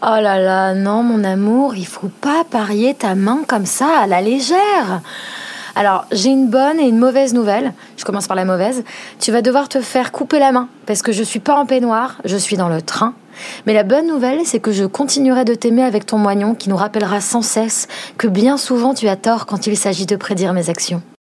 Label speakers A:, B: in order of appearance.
A: Oh là là, non mon amour, il faut pas parier ta main comme ça à la légère. Alors, j'ai une bonne et une mauvaise nouvelle. Je commence par la mauvaise. Tu vas devoir te faire couper la main parce que je suis pas en peignoir, je suis dans le train. Mais la bonne nouvelle, c'est que je continuerai de t'aimer avec ton moignon qui nous rappellera sans cesse que bien souvent tu as tort quand il s'agit de prédire mes actions.